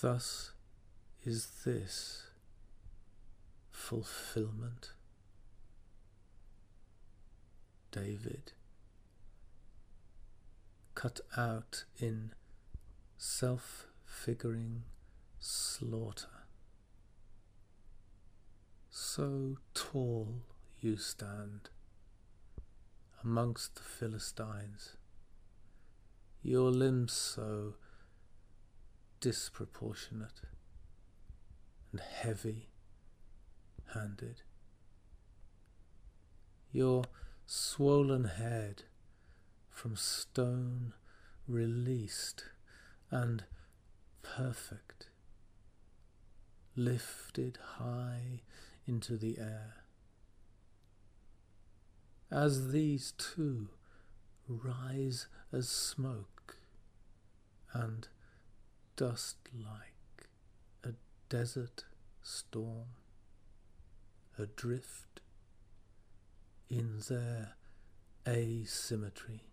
Thus is this fulfillment. David, cut out in self figuring slaughter. So tall you stand amongst the Philistines, your limbs so disproportionate and heavy handed, your swollen head from stone released and perfect, lifted high into the air. As these two rise as smoke and dust like a desert storm, adrift in their asymmetry.